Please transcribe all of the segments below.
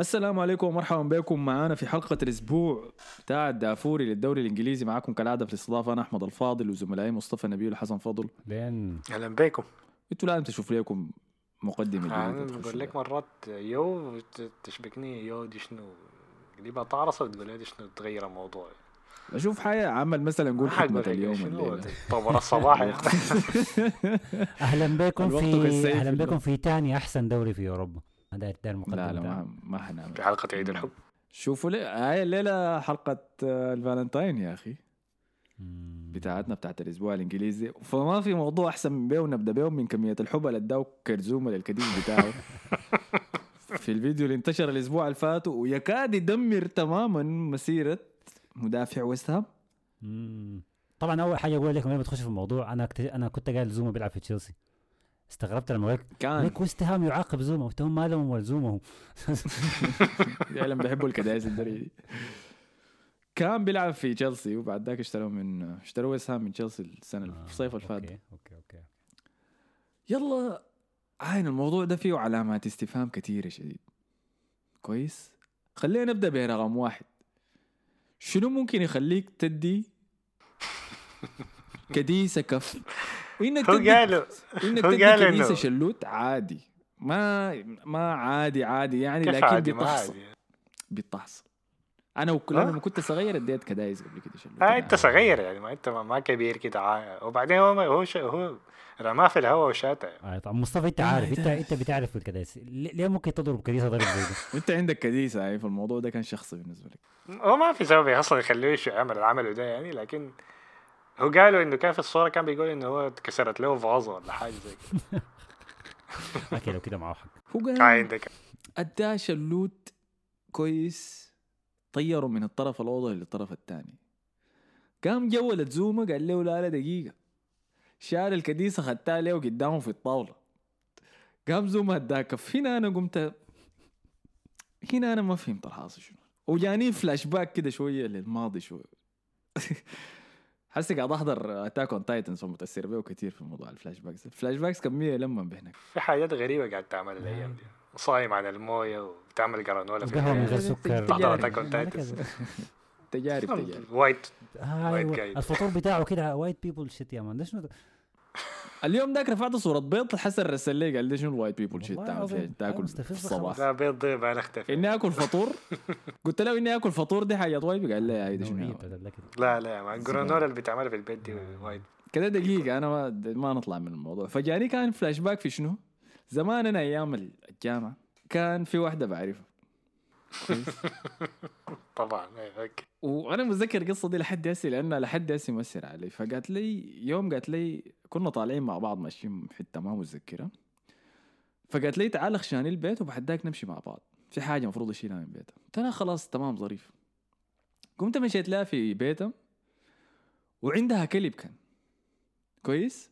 السلام عليكم ومرحبا بكم. معانا في حلقة الأسبوع بتاع الدافوري للدوري الإنجليزي. معاكم كالعادة في الاستضافة أنا أحمد الفاضل وزملائي مصطفى نبيل وحسن فضل لين أهلا بكم. أنتوا لازم تشوفوا أنا جديدة تخشوا بقول لك. مرات يو تشبكني يو دي شنو؟ قريبة تعرص وتقول لي دي شنو تغير الموضوع. أشوف حاجة عمل مثلا نقول لك اليوم طبر الصباح. أهلا بكم في أهلا. بكم في ثاني أحسن دوري في أوروبا. هذا ده المقدمة. لا لا. ما ما حنعمل. في حلقة عيد الحب. شوفوا لي هاي الليلة حلقة آه، الفالنتاين يا أخي. مم. بتاعتنا بتاعت الأسبوع الإنجليزي. فما في موضوع أحسن من بيه ونبدأ بيه من كمية الحب اللي اداه كيرت زوما للكديس بتاعه. في الفيديو اللي انتشر الأسبوع اللي فات ويكاد يدمر تماما مسيرة مدافع ويست هام. طبعا أول حاجة أقول لك قبل ما تخش في الموضوع أنا كت... أنا كنت قايل زوما بيلعب في تشيلسي. استغربت لما قلت كان. ليك ويست هام يعاقب زوما قلت هم ما لهم زوما هو فعلا بيحبوا الكدايس الدري دي. كان بيلعب في تشيلسي وبعد ذاك اشتروه من اشتروا ويست هام من تشيلسي السنة في الصيف اللي فات. okay okay okay. يلا عين الموضوع ده فيه علامات استفهام كثيرة شديد. كويس؟ خلينا نبدأ برقم واحد. شنو ممكن يخليك تدي كديسة كف؟ وإنك هو تدي قالوا إنك هو تدي إنه- شلوت عادي. ما ما عادي عادي يعني لكن عادي؟ بتحصل. بتحصل. أنا وكل لما كنت صغير اديت كدايس قبل كده شلوت. آه أنت صغير يعني ما أنت ما, كبير كده. عا- وبعدين هو ما هو ش... هو رماه في الهواء وشاتع آه طبعا مصطفى أنت آه، عارف انت أنت بتعرف في الكداس ليه ممكن تضرب كديسه ضرب زي ده؟ أنت عندك كديسة يعني فالموضوع ده كان شخصي بالنسبة لك. هو ما في سبب أصلا يخليه يش- يعمل العمل ده يعني لكن هو قالوا إنه كان في الصورة كان بيقول إنه هو كسرت له فازة ولا حاجة زي كده. أوكي لو كده معاه حق. هو قال عندك. اداه شلوت كويس طيره من الطرف الاوضه للطرف الثاني. قام جولت زوما قال له لا لا دقيقة. شال الكديسه خدتها له قدامه في الطاولة. قام زوما اداه كف هنا أنا قمت هنا أنا ما فهمت الحاصل شنو. وجاني فلاش باك كده شوية للماضي شوية حسي قاعد أحضر Attack on Titans فمتاثر به كثير في موضوع ال flashbacks ال flashbacks كميه لما بهناك في حاجات غريبة قاعد تعمل الأيام دي صايم عن الموية وبتعمل granola في قهوه من. غير سكر تجارب. Attack on Titan. كذا. تجارب تجارب white آه، White أيوة. الفطور بتاعه كده white people shit يا man ده شنو؟ اليوم ذاك رفعت صورة بيض حسن رسل لي قال لي شنو ال white people shit تعمل فيها. تاكل في الصباح لا بيض ضيب أنا اختفي إني آكل فطور؟ قلت له إني آكل فطور دي حاجة white قال لي هاي شنو. لا لا ما ال granola اللي بتعملها في البيت دي white كده دقيقة أنا ما ما نطلع من الموضوع. فجاني كان فلاش باك في شنو؟ زمان أنا أيام الجامعة كان في واحدة بعرفها؟ طبعا إيه، okay وأنا متذكر القصة دي لحد هسه لأنها لحد هسه مؤثر علي. فقالت لي يوم قالت لي كنا طالعين مع بعض ماشيين حتة ما متذكرة. فقالت لي تعال خشاني البيت وبعد ذاك نمشي مع بعض. في حاجة المفروض اشيلها من بيتها قلت لها خلاص تمام ظريف. قمت مشيت لها في بيتها وعندها كلب كان. كويس؟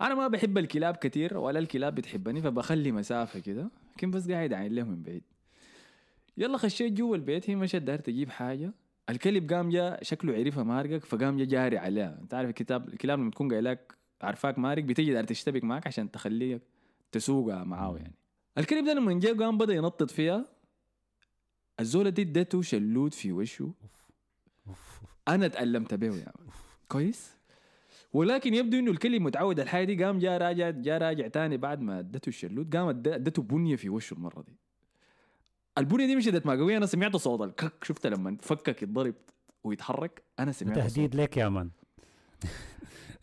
أنا ما بحب الكلاب كتير ولا الكلاب بتحبني فبخلي مسافة كده. لكن بس قاعد عين له من بعيد. يلا خشيت جوا البيت هي مشت داير تجيب حاجة. الكلب قام جا شكله عرفها مارقك فقام جا جاري عليها. انت عارف الكتاب الكلاب لما تكون قايل لك عارفاك مارق بتيجي داير تشتبك معك عشان تخليك تسوقها معاه يعني. الكلب ده لما جا قام بدأ ينطط فيها. الزولة دي ادته شلوت في وشه. أنا تألمت به مان. كويس؟ ولكن يبدو إنه الكلب متعود الحاجة دي. قام جا راجع جا راجع تاني بعد ما ادته الشلوت. قام ادته بنية في وشه المرة دي. البنيه دي مشيت ما قويه أنا سمعت صوت الكك شفت لما فكك يتضرب ويتحرك؟ أنا سمعت تهديد لك يا man.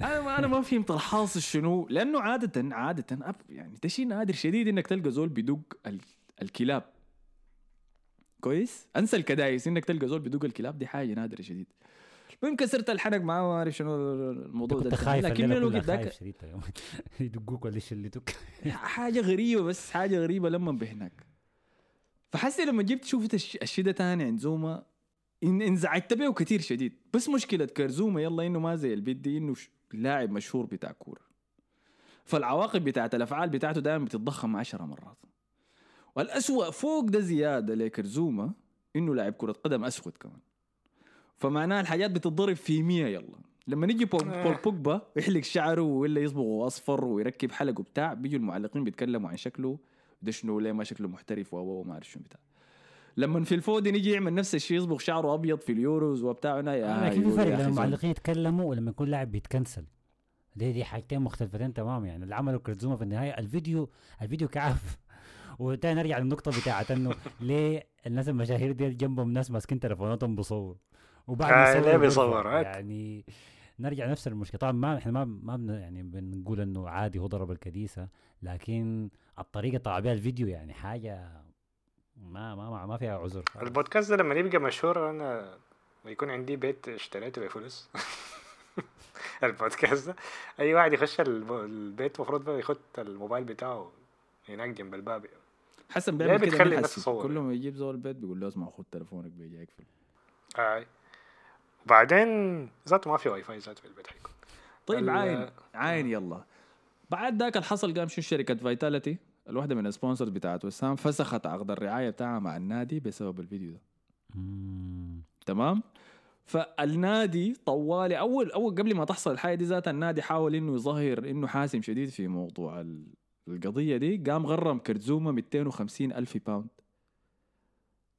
أنا ما أنا ما فهمت الحاصل شنو. لأنه عادة عادة أب يعني ده شيء نادر شديد إنك تلقى زول بيدق ال- الكلاب. كويس؟ أنسى الكدايس إنك تلقى زول بيدق الكلاب. دي حاجة نادرة شديد. المهم كسرت الحنك معاه ما اعرف شنو الموضوع ده. خايف لكن من الوقت ذاك. يدقوك ولا يشلتوك حاجة غريبة بس حاجة غريبة لما بهناك فحسي لما جبت شفت الش- الشي ده تاني عند زوما إن انزعجت به كثير شديد. بس مشكلة كرزوما يلا إنه ما زي البيت دي إنه ش- لاعب مشهور بتاع كورة. فالعواقب بتاعت الأفعال بتاعته دائما بتتضخم عشرة مرات. والأسوأ فوق ده زيادة لكرزوما إنه لاعب كرة قدم أسود كمان. فمعناها الحاجات بتتضرب في مية يلا. لما نيجي بول, آه. بول بوجبا يحلق شعره ولا يصبغه أصفر ويركب حلق وبتاع بيجوا المعلقين بيتكلموا عن شكله. ده شنو ليه ما شكله محترف وما أعرف شنو بتاع لما في الفودن يجي يعمل نفس الشيء يصبغ شعره أبيض في اليوروز وبتاع هنا يا لكن في فرق لما. المعلقين يتكلموا ولما يكون لاعب بيتكنسل دي دي حاجتين مختلفتين تمام يعني اللي عمله كرتزوما في النهاية الفيديو الفيديو كعف وتاني نرجع للنقطة بتاعت إنه ليه الناس المشاهير دي جنبهم ناس ماسكين تليفوناتهم بيصور وبعد آه، ليه. بيصور؟ يعني نرجع نفس المشكلة طبعا ما إحنا ما ما بن يعني بنقول إنه عادي هو ضرب الكنيسه لكن الطريقة طلع بها الفيديو يعني حاجة ما ما ما, ما فيها عذر البودكاست ده لما يبقى مشهور أنا يكون عندي بيت اشتريته بفلوس البودكاست ده أي واحد يخش الب- البيت المفروض بقى يخد الموبايل بتاعه هناك جنب الباب حسن بيعمل كده بتخلي من الناس حسي. تصور؟ كل ما يجيب زول البيت بيقول له اسمع خد تليفونك بيجي يقفل آه. وبعدين ذاته ما في واي فاي ذاته في البيت حيكون. طيب عاين عاين يلا. بعد ذاك الحصل قام شو شركه فيتاليتي الواحده من ال sponsors بتاعت وست هام فسخت عقد الرعاية بتاعها مع النادي بسبب الفيديو ده. تمام؟ فالنادي طوالي أول أول قبل ما تحصل الحاجة دي ذاتها النادي حاول إنه يظهر إنه حاسم شديد في موضوع ال- القضية دي. قام غرم كيرت زوما 250 ألف pound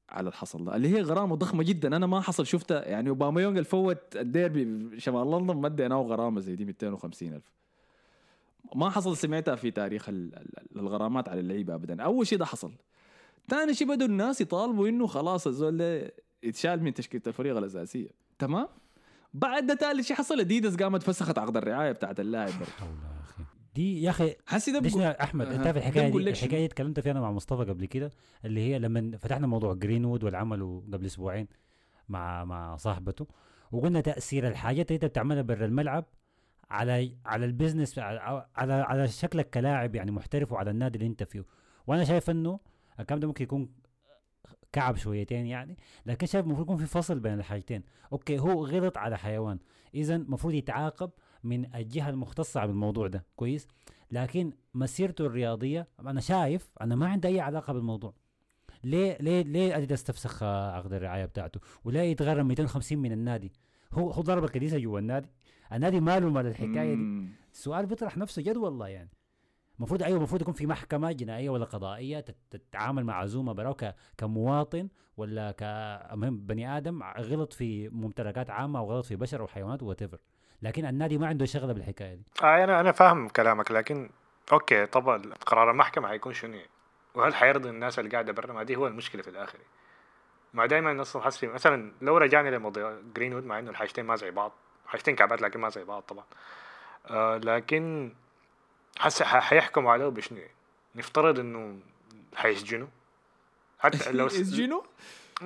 على الحصل ده اللي هي غرامة ضخمة جدا. أنا ما حصل شفتها يعني اوباميانغ الفوت الديربي شمال لندن ما اديناه غرامه زي دي 250 ألف. ما حصل سمعتها في تاريخ ال- ال- الغرامات على اللعيبة ابدا. أول شيء ده حصل. ثاني شيء بدوا الناس يطالبوا إنه خلاص الزول يتشال من تشكيلة الفريق الأساسية. تمام؟ بعد ده ثالث شيء حصل أديداس قامت فسخت عقد الرعاية بتاعت اللاعب برضه. حول يا أخي دي يا أخي حسي ده يا أحمد أنت. عارف الحكاية دي؟ الحكاية دي اتكلمت فيها أنا مع مصطفى قبل كده اللي هي لما فتحنا موضوع جرينوود والعمل قبل أسبوعين مع مع صاحبته وقلنا تأثير الحاجات اللي أنت بتعملها برا الملعب على على ال business على على, على شكلك كلاعب يعني محترف وعلى النادي اللي أنت فيه وأنا شايف إنه الكلام ده ممكن يكون كعب شويتين يعني لكن شايف المفروض يكون في فصل بين الحاجتين okay هو غلط على حيوان اذا المفروض يتعاقب من الجهة المختصة بالموضوع ده. كويس؟ لكن مسيرته الرياضية أنا شايف أنا ما عندي أي علاقة بالموضوع. ليه ليه ليه أديداس تفسخ آه، عقد الرعاية بتاعته؟ ولا يتغرم 250 من النادي؟ هو هو ضرب الكديسة جوا النادي. النادي ماله مال الحكاية دي. السؤال بيطرح نفسه جد والله يعني. المفروض أيوه المفروض يكون في محكمة جنائية ولا قضائية تت- تتعامل مع زوما براهو كمواطن ولا كمهم بني آدم غلط في ممتلكات عامة أو غلط في بشر أو حيوانات وات لكن النادي ما عنده شغلة بالحكاية دي. آه أنا أنا فاهم كلامك لكن okay طبعا قرار المحكمة حيكون شنو؟ يعني؟ وهل حيرضي الناس اللي قاعدة برا؟ ما دي هو المشكلة في الآخر. ما دائما أصلا حس في مثلا لو رجعنا لموضوع جرينوود مع إنه الحاجتين ما زي بعض حاجتين كعبات لكن ما زي بعض طبعا. آه لكن حس ح- حيحكموا عليه بشنو؟ يعني؟ نفترض إنه حيسجنوا حتى لو س- اسجنوا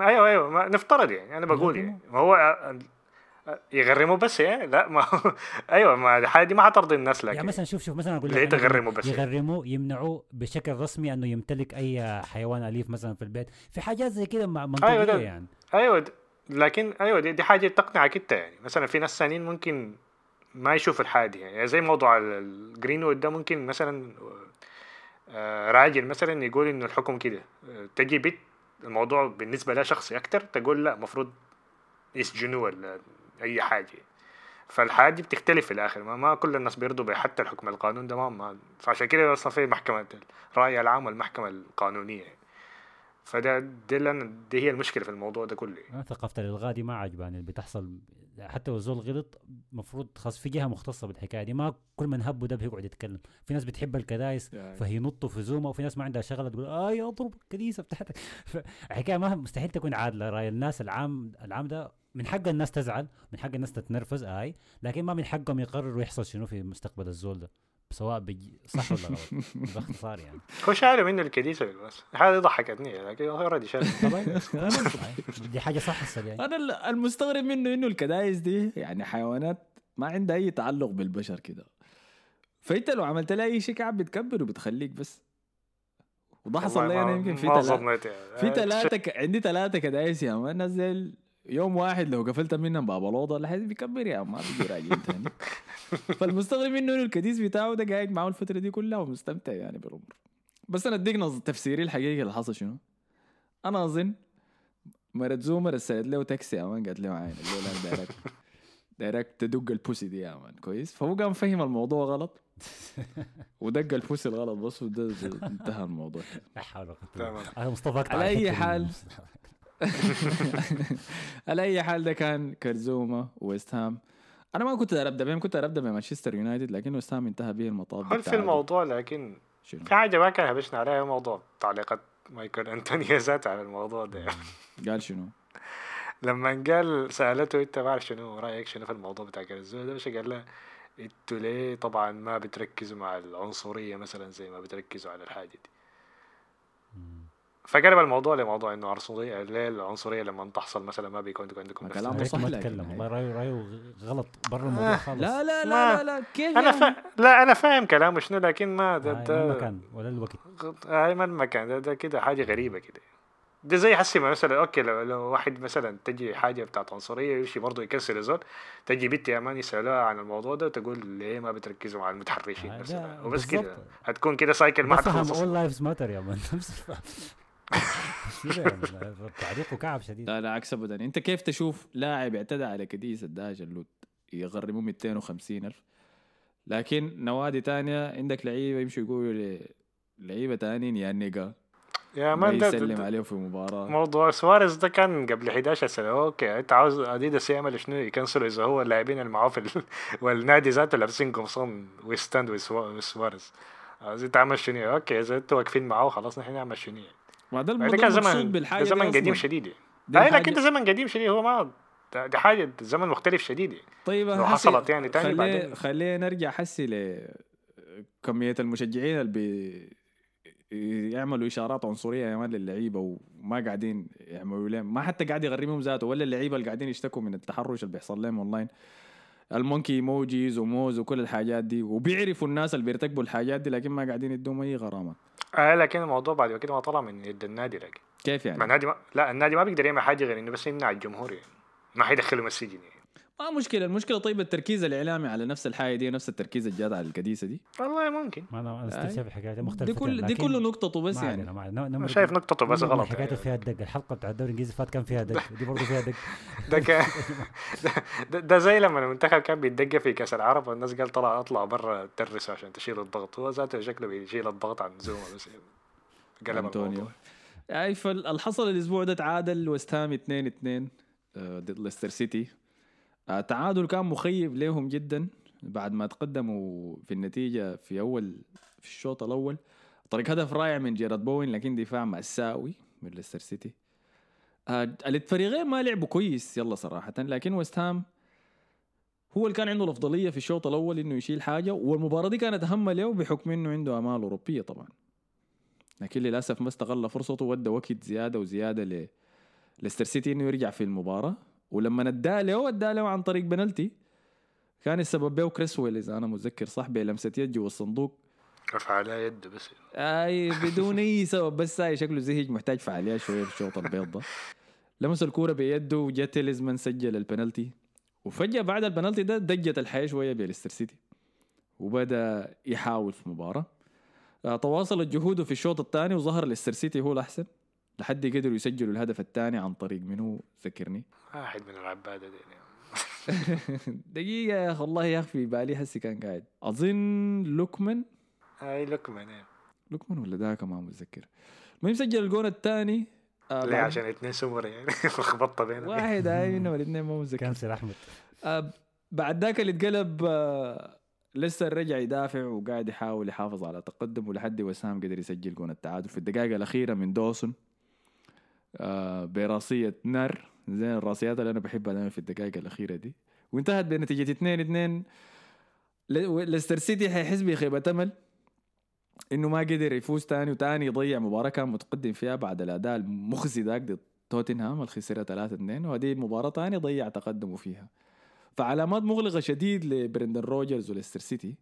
أيوه أيوه ما نفترض يعني أنا بقول يعني. ما هو يغرموا بس يعني لا ما أيوه ما الحاجة دي ما حترضي الناس لكن يعني مثلا شوف شوف مثلا أقول أقول تغرموا بس؟ يعني؟ يغرموا يمنعوه بشكل رسمي أنه يمتلك أي حيوان أليف مثلا في البيت. في حاجات زي كده منطقية أيوة ده- يعني. أيوه لكن أيوه دي, دي حاجة تقنعك انت يعني مثلا في ناس ثانيين ممكن ما يشوف الحاجة دي. يعني زي موضوع ال- الجرين وود ده ممكن مثلا آه، راجل مثلا يقول إنه الحكم كده آه، تجي بت الموضوع بالنسبة له شخصي أكتر تقول لا المفروض يسجنوا ولا أي حاجة. فالحاجه دي بتختلف في الآخر. ما, ما كل الناس بيرضوا بحتى الحكم القانون ده ما, ما فعشان كده أصلا في محكمة الراي العام والمحكمة القانونية. فده دي, دي هي المشكلة في الموضوع ده كله. ثقافة الإلغاء دي ما عجباني اللي بتحصل حتى لو الزول غلط المفروض خاص في جهة مختصة بالحكاية دي. ما كل من هبه ده بيقعد يتكلم. في ناس بتحب الكنايس يعني. فهينطوا في زوما وفي ناس ما عندها شغلة تقول اي اضرب الكنيسه بتاعتك. فالحكايه ما مستحيل تكون عادلة. رأي الناس العام العام ده من حق الناس تزعل من حق الناس تتنرفز آي. لكن ما من حقهم يقرروا يحصل شنو في مستقبل الزول ده سواء صح ولا غلط؟ باختصار يعني. هو شايله منه الكديسه بس. هذه ضحكتني لكن already أي، دي حاجة صح هسه يعني. أنا ال- المستغرب منه إنه الكدايس دي يعني حيوانات ما عندها أي تعلق بالبشر كده. فانت لو عملت لها أي شيء كعب بتكبر وبتخليك بس. وده حصل لي أنا يمكن في ظنيت يعني. في ثلاثة ك... عندي ثلاثة كدايس يا man نزل يوم واحد لو قفلت منهم باب الأوضة لحد بيكبر يا ما بيجي راجع تاني فالمستغرب منه إنه الكديس بتاعه ده قاعد معاه الفترة دي كلها ومستمتع يعني بالأمور بس أنا أديك نظ- تفسيري الحقيقي اللي حصل شنو أنا أظن مرت زوما رسلت له تاكسي يا man قالت له عين الليلة أنا دايرك دايرك تدق ال pussy دي يا man كويس فهو قام فهم الموضوع غلط ودق ال pussy الغلط بس وده انتهى الموضوع لا حول ولا قوة. أنا مصطفى على دي. حال. على أي حال ده كان كرزوما ويست هام أنا ما كنت ابدا بهم كنت ابدا بمانشستر يونايتد لكن ويست هام انتهى به المطاف هل في. الموضوع لكن شنو؟ في حاجة ما كان هبشنا عليها موضوع تعليقات مايكل أنتوني ذات على الموضوع ده قال شنو؟ لما قال سألته أنت ما أعرف شنو رأيك شنو في الموضوع بتاع كرزوما ده مش قال له إنتوا ليه طبعا ما بتركزوا مع العنصرية مثلا زي ما بتركزوا على الحاجة دي فقلب الموضوع لموضوع إنه عنصرية ليه العنصرية لما تحصل مثلا ما بيكون عندكم كلامه يا ريت صح ما تكلم. هي- والله رايه رأيه غلط برا الموضوع خالص. لا لا لا لا, لا. كيف أنا يعني؟ فا... لا أنا فاهم كلامه شنو لكن ما ده, هاي ما ده المكان ولا الوقت. هاي ما المكان ده, ده كده حاجة غريبة كده. ده زي حسي ما مثلا okay لو, لو واحد مثلا تجي حاجة بتاعت عنصرية يمشي برضه يكسر الزول تجي بنت يا man يسألوها عن الموضوع ده وتقول ليه ما بتركزوا مع المتحرشين آه، ده مثلا وبس كده. هتكون كده سايكل ما حتخلص اول لايفز ماتر يا مان. تعليقه كعب شديد. لا لا عكس ابدا أنت كيف تشوف لاعب اعتدى على كديس الدهج اللوت يغرموه 250 ألف؟ لكن نوادي تانية عندك لعيبة يمشوا يقولوا لعيبة تانيين يا نيجا. يا ما مان ده, يسلم ده عليه في مباراة. موضوع سواريز ده كان قبل 11 سنة. أوكي أنت عاوز أديداس يعمل شنو؟ يكنسلوا إذا هو اللاعبين اللي معاه في ال... والنادي ذاته لابسين قمصان ويستاند وسواريز. عايزين تعمل شنو؟ okay إذا أنتوا واقفين معاه خلاص نحن نعمل شنو؟ يعني بعد ده ده الموضوع كان مقصود زمن بالحاجة ده زمن دي قديم. شديد. يعني الحاجة- لكن ده زمن قديم شديد. هو ما ده حاجة زمن مختلف شديد. يعني طيب لو حصلت يعني تاني خلي بعدين. خلينا نرجع حسي لكمية المشجعين اللي بي يعملوا إشارات عنصرية يا man للعيبة وما قاعدين يعملوا لهم. ما حتى قاعد يغرمهم ذاته ولا اللعيبة اللي قاعدين يشتكوا من التحرش اللي بيحصل لهم اونلاين ال monkey emojis وموز وكل الحاجات دي وبيعرفوا الناس اللي بيرتكبوا الحاجات دي لكن ما قاعدين يدوهم أي غرامات آه لكن الموضوع بعد كده ما طلع من يد النادي لكن. كيف ما يعني؟ النادي ما لا النادي ما بيقدر يعمل حاجة غير إنه بس يمنع الجمهور يعني. ما حيدخلهم السجن يعني. ما مشكلة المشكلة طيب التركيز الإعلامي على نفس الحاجة دي نفس التركيز الجاد على الكديسه دي. والله ممكن. ما أنا. استنى شايف الحكاية دي دي مختلفه كل دي كله نقطته بس ما يعني. ما علينا نمر شايف نقطته بس غلط. حكايته. فيها الدق الحلقة بتاع الدوري الإنجليزي فات كان فيها دق دي برضه فيها دق ده كان ده, زي لما المنتخب كان بيتدقى في كأس العرب والناس قال طلع اطلع برا ترسوا عشان تشيل الضغط. هو ذاته شكله بيشيل الضغط عن زوما بس. قلب. الموضوع. أي فالحصل الأسبوع ده تعادل ويست هام 2 2 ضد ليستر سيتي. تعادل كان مخيب لهم جدا بعد ما تقدموا في النتيجة في أول في الشوط الأول. طريق هدف رائع من جيراد بوين لكن دفاع مأساوي من ليستر سيتي. آه، الفريقين ما لعبوا كويس يلا صراحة لكن ويست هام هو اللي كان عنده الأفضلية في الشوط الأول إنه يشيل حاجة والمباراة دي كانت أهم له بحكم إنه عنده امال أوروبية طبعا. لكن للأسف ما استغل فرصته وأدى وقت زيادة وزيادة ل ليستر سيتي إنه يرجع في المباراة. ولما ادى له ادى له عن طريق بنالتي كان السبب به كريسويل اذا أنا متذكر صح بلمسه يد جوا الصندوق رفع على يده بس. أي بدون أي سبب بس هاي شكله زهج محتاج فعاليات شوية في الشوط البيض ده لمس الكورة بيده وجا تيليزمان سجل البنالتي وفجأة بعد البنالتي ده دجت الحياة شوية بليستر سيتي. وبدأ يحاول في المباراه آه، تواصلت جهوده في الشوط الثاني وظهر ليستر سيتي هو الأحسن. لحد قدروا يسجلوا الهدف الثاني عن طريق منو؟ ذكرني. واحد من العباده دي يعني. دقيقة يا أخي والله يا أخي في بالي هسي كان قاعد. أظن لوكمان. هاي لكمن يعني. لوكمان ولا ذاك؟ ما متذكر. المهم سجل الجون الثاني. آه ليه؟ عشان اثنين سمر يعني. لخبطه بينهم. واحد هاي منهم الاثنين ما متذكر. cancel أحمد. آه بعد ذاك اللي اتقلب آه لسه رجع يدافع وقاعد يحاول يحافظ على تقدم ولحد وست هام قدر يسجل جون التعادل في الدقائق الأخيرة من دوسون آه براسية نار. زين الراسيات اللي أنا بحبها دائما في الدقائق الأخيرة دي. وانتهت بنتيجه 2 2 ليستر سيتي حيحس بخيبه امل إنه ما قدر يفوز تاني وتاني يضيع مباراة كان متقدم فيها بعد الأداء المخزي ذاك ضد توتنهام اللي خسرها 3 2 وهذه مباراة تانية ضيع تقدمه فيها. فعلامات مقلقة شديد لبرندن روجرز وليستر سيتي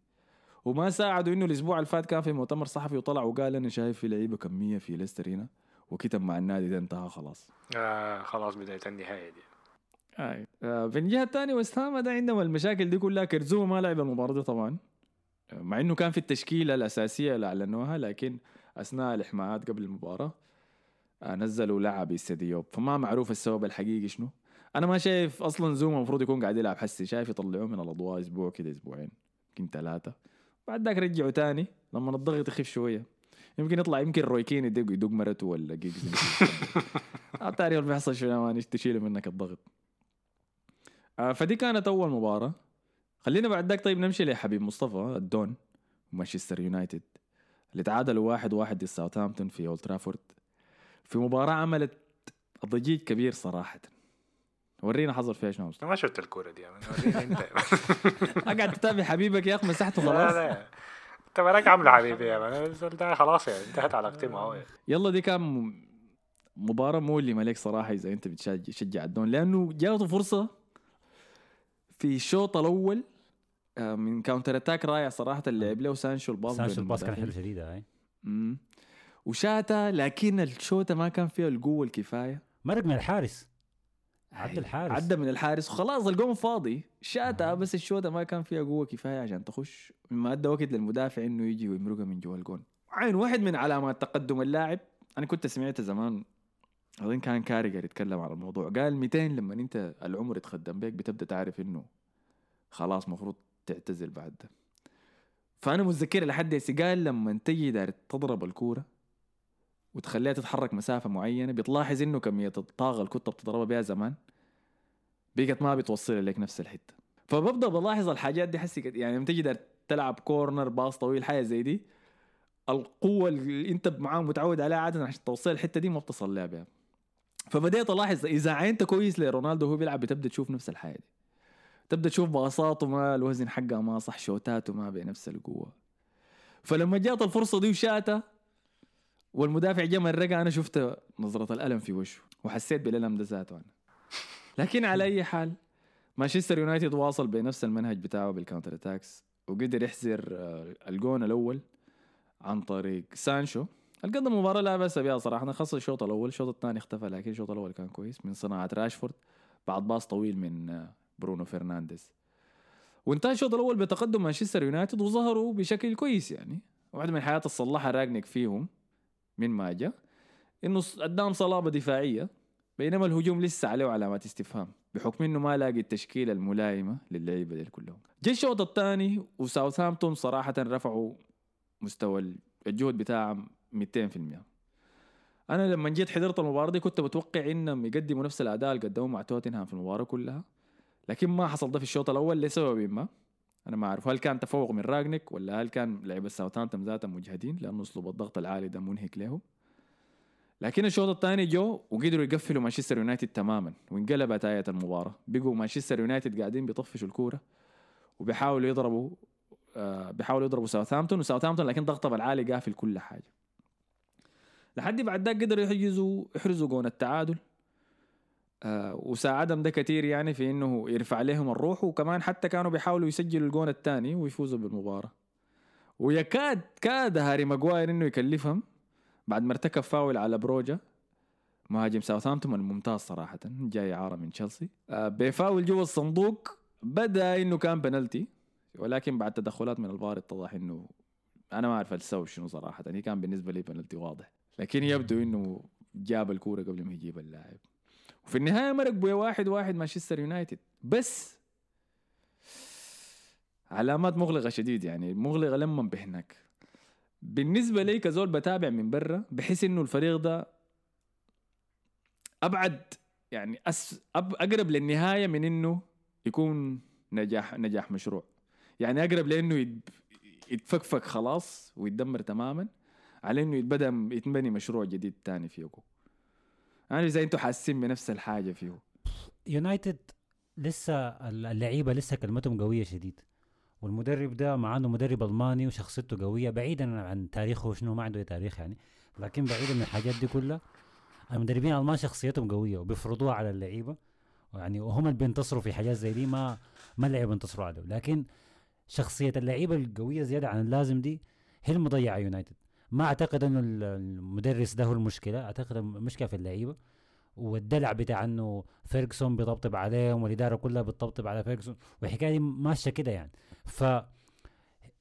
وما ساعدوا إنه الأسبوع اللي فات كان في مؤتمر صحفي وطلع وقال أنا شايف في لعيبة كمية في ليستر هنا. ووقته مع النادي ده انتهى خلاص. آه خلاص بداية النهاية دي. آه. آه في الجهه الثانية ويست هام ده عندهم المشاكل دي كلها. كرت زوما ما لعب المباراة دي طبعا. آه، مع إنه كان في التشكيلة الأساسية اللي أعلنوها لكن أثناء الإحماءات قبل المباراة آه نزلوا لاعب عيسى ديوب فما معروف السبب الحقيقي شنو. أنا ما شايف أصلا زوما المفروض يكون قاعد يلعب حسي. شايف يطلعوه من الأضواء أسبوع كده أسبوعين يمكن ثلاثة. بعد ذاك رجعوا تاني لما الضغط يخف شوية. يمكن يطلع يمكن روي كين يدق يدق مرته ولا جيجز التاريخ اللي بيحصل شنو ما تشيل منك الضغط. آه، فدي كانت أول مباراة. خلينا بعد ذاك طيب نمشي لحبيب مصطفى الدون مانشستر يونايتد اللي تعادلوا واحد واحد ساوثهامبتون في أولد ترافورد. في مباراة عملت ضجيج كبير صراحة. ورينا حصل فيها شنو. ما شفت الكورة دي. وريني انت أقعد تتابع حبيبك يا اخ مسحته لا خلاص. لا. انت مالك عامله حبيبي يا مان ده خلاص يعني انتهت علاقتي معه يعني. يلا دي كان مباراة مؤلمة لك صراحة إذا أنت بتشجع الدون لأنه جاته فرصة في الشوط الأول آه، من counter attack رائع صراحة اللي لعب له سانشو ال pass سانشو ال pass كان. حلو شديد هاي مم. وشاتا لكن الشوطة ما كان فيها القوة الكفاية مرق من الحارس عدى الحارس. عدى من الحارس. وخلاص الجون فاضي. شاتا آه. بس الشوطة ما كان فيها قوة كفاية عشان تخش. مما أدى وقت للمدافع إنه يجي ويمرقها من جوا الجون. عين واحد من علامات تقدم اللاعب. أنا كنت سمعت زمان. أظن كان كاريجر يتكلم عن الموضوع. قال 200 لما أنت العمر يتقدم بك بتبدأ تعرف إنه خلاص مفروض تعتزل بعد. ده فأنا متذكر لحد قال لما تجي داير تضرب الكورة وتخليها تتحرك مسافة معينة بتلاحظ إنه كميه الطاقه اللي كنت بتضربها بها زمان بقت ما بتوصل لك نفس الحتة. فببدأ بلاحظ الحاجات دي حسي يعني لما تجي تلعب كورنر باص طويل حاجة زي دي القوة اللي أنت معاه متعود عليها عادة عشان توصل الحته دي ما بتصل لها بها. فبديت ألاحظ إذا عينت كويس لرونالدو وهو بيلعب بتبدأ تشوف نفس الحاجة دي. تبدأ تشوف باصاته ما الوزن حقها ما صح شوتاته ما بنفس القوة. فلما جات الفرصة دي وشاتا والمدافع جا مرقها أنا شفت نظرة الألم في وشه وحسيت بالألم ده ذاته أنا. لكن على أي حال مانشستر يونايتد واصل بنفس المنهج بتاعه بال counter attacks وقدر يحرز آه، الجون الأول عن طريق سانشو. القدم مباراة لا بأس بها صراحة خلص الشوط الأول الشوط الثاني اختفى لكن الشوط الأول كان كويس من صناعة راشفورد بعد pass طويل من آه، برونو فرنانديز. وانتهى الشوط الأول بتقدم مانشستر يونايتد وظهروا بشكل كويس يعني واحدة من الحاجات الصلحها رانجنيك فيهم. من ما جاء انه قدم صلابة دفاعية بينما الهجوم لسه عليه علامات استفهام بحكم إنه ما لاقي التشكيلة الملائمة للعيبة دي كلهم. جا الشوط الثاني وساوثهامبتون صراحة رفعوا مستوى الجهد بتاعهم 200% أنا لما جيت حضرت المباراة دي كنت متوقع إنهم يقدموا نفس الأداء اللي قدموه مع توتنهام في المباراة كلها لكن ما حصل ده في الشوط الأول لسبب ما. أنا ما أعرف هل كان تفوق من راجنك ولا هل كان لعيبه ساوثهامبتون ذاتهم مجهدين؟ لأنه أسلوب الضغط العالي ده منهك لهم لكن الشوط الثاني جو وقدروا يقفلوا مانشستر يونايتد تماما وانقلبت آية المباراة. بقوا مانشستر يونايتد قاعدين بيطفشوا الكورة وبيحاولوا يضربوا آه بيحاولوا يضربوا ساوثهامبتون وساوثهامبتون لكن ضغطها بالعالي قافل كل حاجة. لحد بعد ذاك قدروا يحجزوا يحرزوا جون التعادل. آه وساعدهم ده كثير يعني في إنه يرفع لهم الروح وكمان حتى كانوا بيحاولوا يسجلوا الجون الثاني ويفوزوا بالمباراة. ويكاد كاد هاري ماجواير إنه يكلفهم بعد ما ارتكب فاول على بروجا مهاجم ساوثهامبتون الممتاز صراحة جاي إعارة من تشيلسي. آه، بفاول جوا الصندوق بدا إنه كان بنالتي ولكن بعد تدخلات من الفار اتضح إنه أنا ما أعرف السبب شنو صراحة هي كان بالنسبة لي بنالتي واضح. لكن يبدو إنه جاب الكورة قبل ما يجيب اللاعب. وفي النهاية مرقوا بي واحد واحد مانشستر يونايتد. بس علامات مغلقة شديد يعني مغلقة لما بهناك. بالنسبة لي كزول بتابع من برا بحس إنه الفريق ده أبعد يعني أس أب أقرب للنهاية من إنه يكون نجاح نجاح مشروع. يعني أقرب لإنه يتفكفك خلاص ويتدمر تماما على إنه يتبدأ يتبني مشروع جديد تاني فيه أنا اذا أنتم حاسين بنفس الحاجة فيه. يونايتد لسه اللعيبة لسه كلمتهم قوية شديد. والمدرب ده مع إنه مدرب ألماني وشخصيته قوية بعيدا عن تاريخه شنو ما عنده تاريخ يعني. لكن بعيدا من الحاجات دي كلها المدربين الألمان شخصيتهم قوية وبيفرضوها على اللعيبة. يعني وهم اللي بينتصروا في حاجات زي دي ما ما اللعيبة بينتصروا عليه لكن شخصية اللعيبة القوية زيادة عن اللازم دي هي المضيعة يونايتد. ما أعتقد إنه ال- المدرس ده هو المشكلة أعتقد المشكلة في اللعيبة. والدلع بتاع إنه فيرجسون بيطبطب عليهم والإدارة كلها بتطبطب على فيرجسون والحكاية دي ماشية كده يعني. ف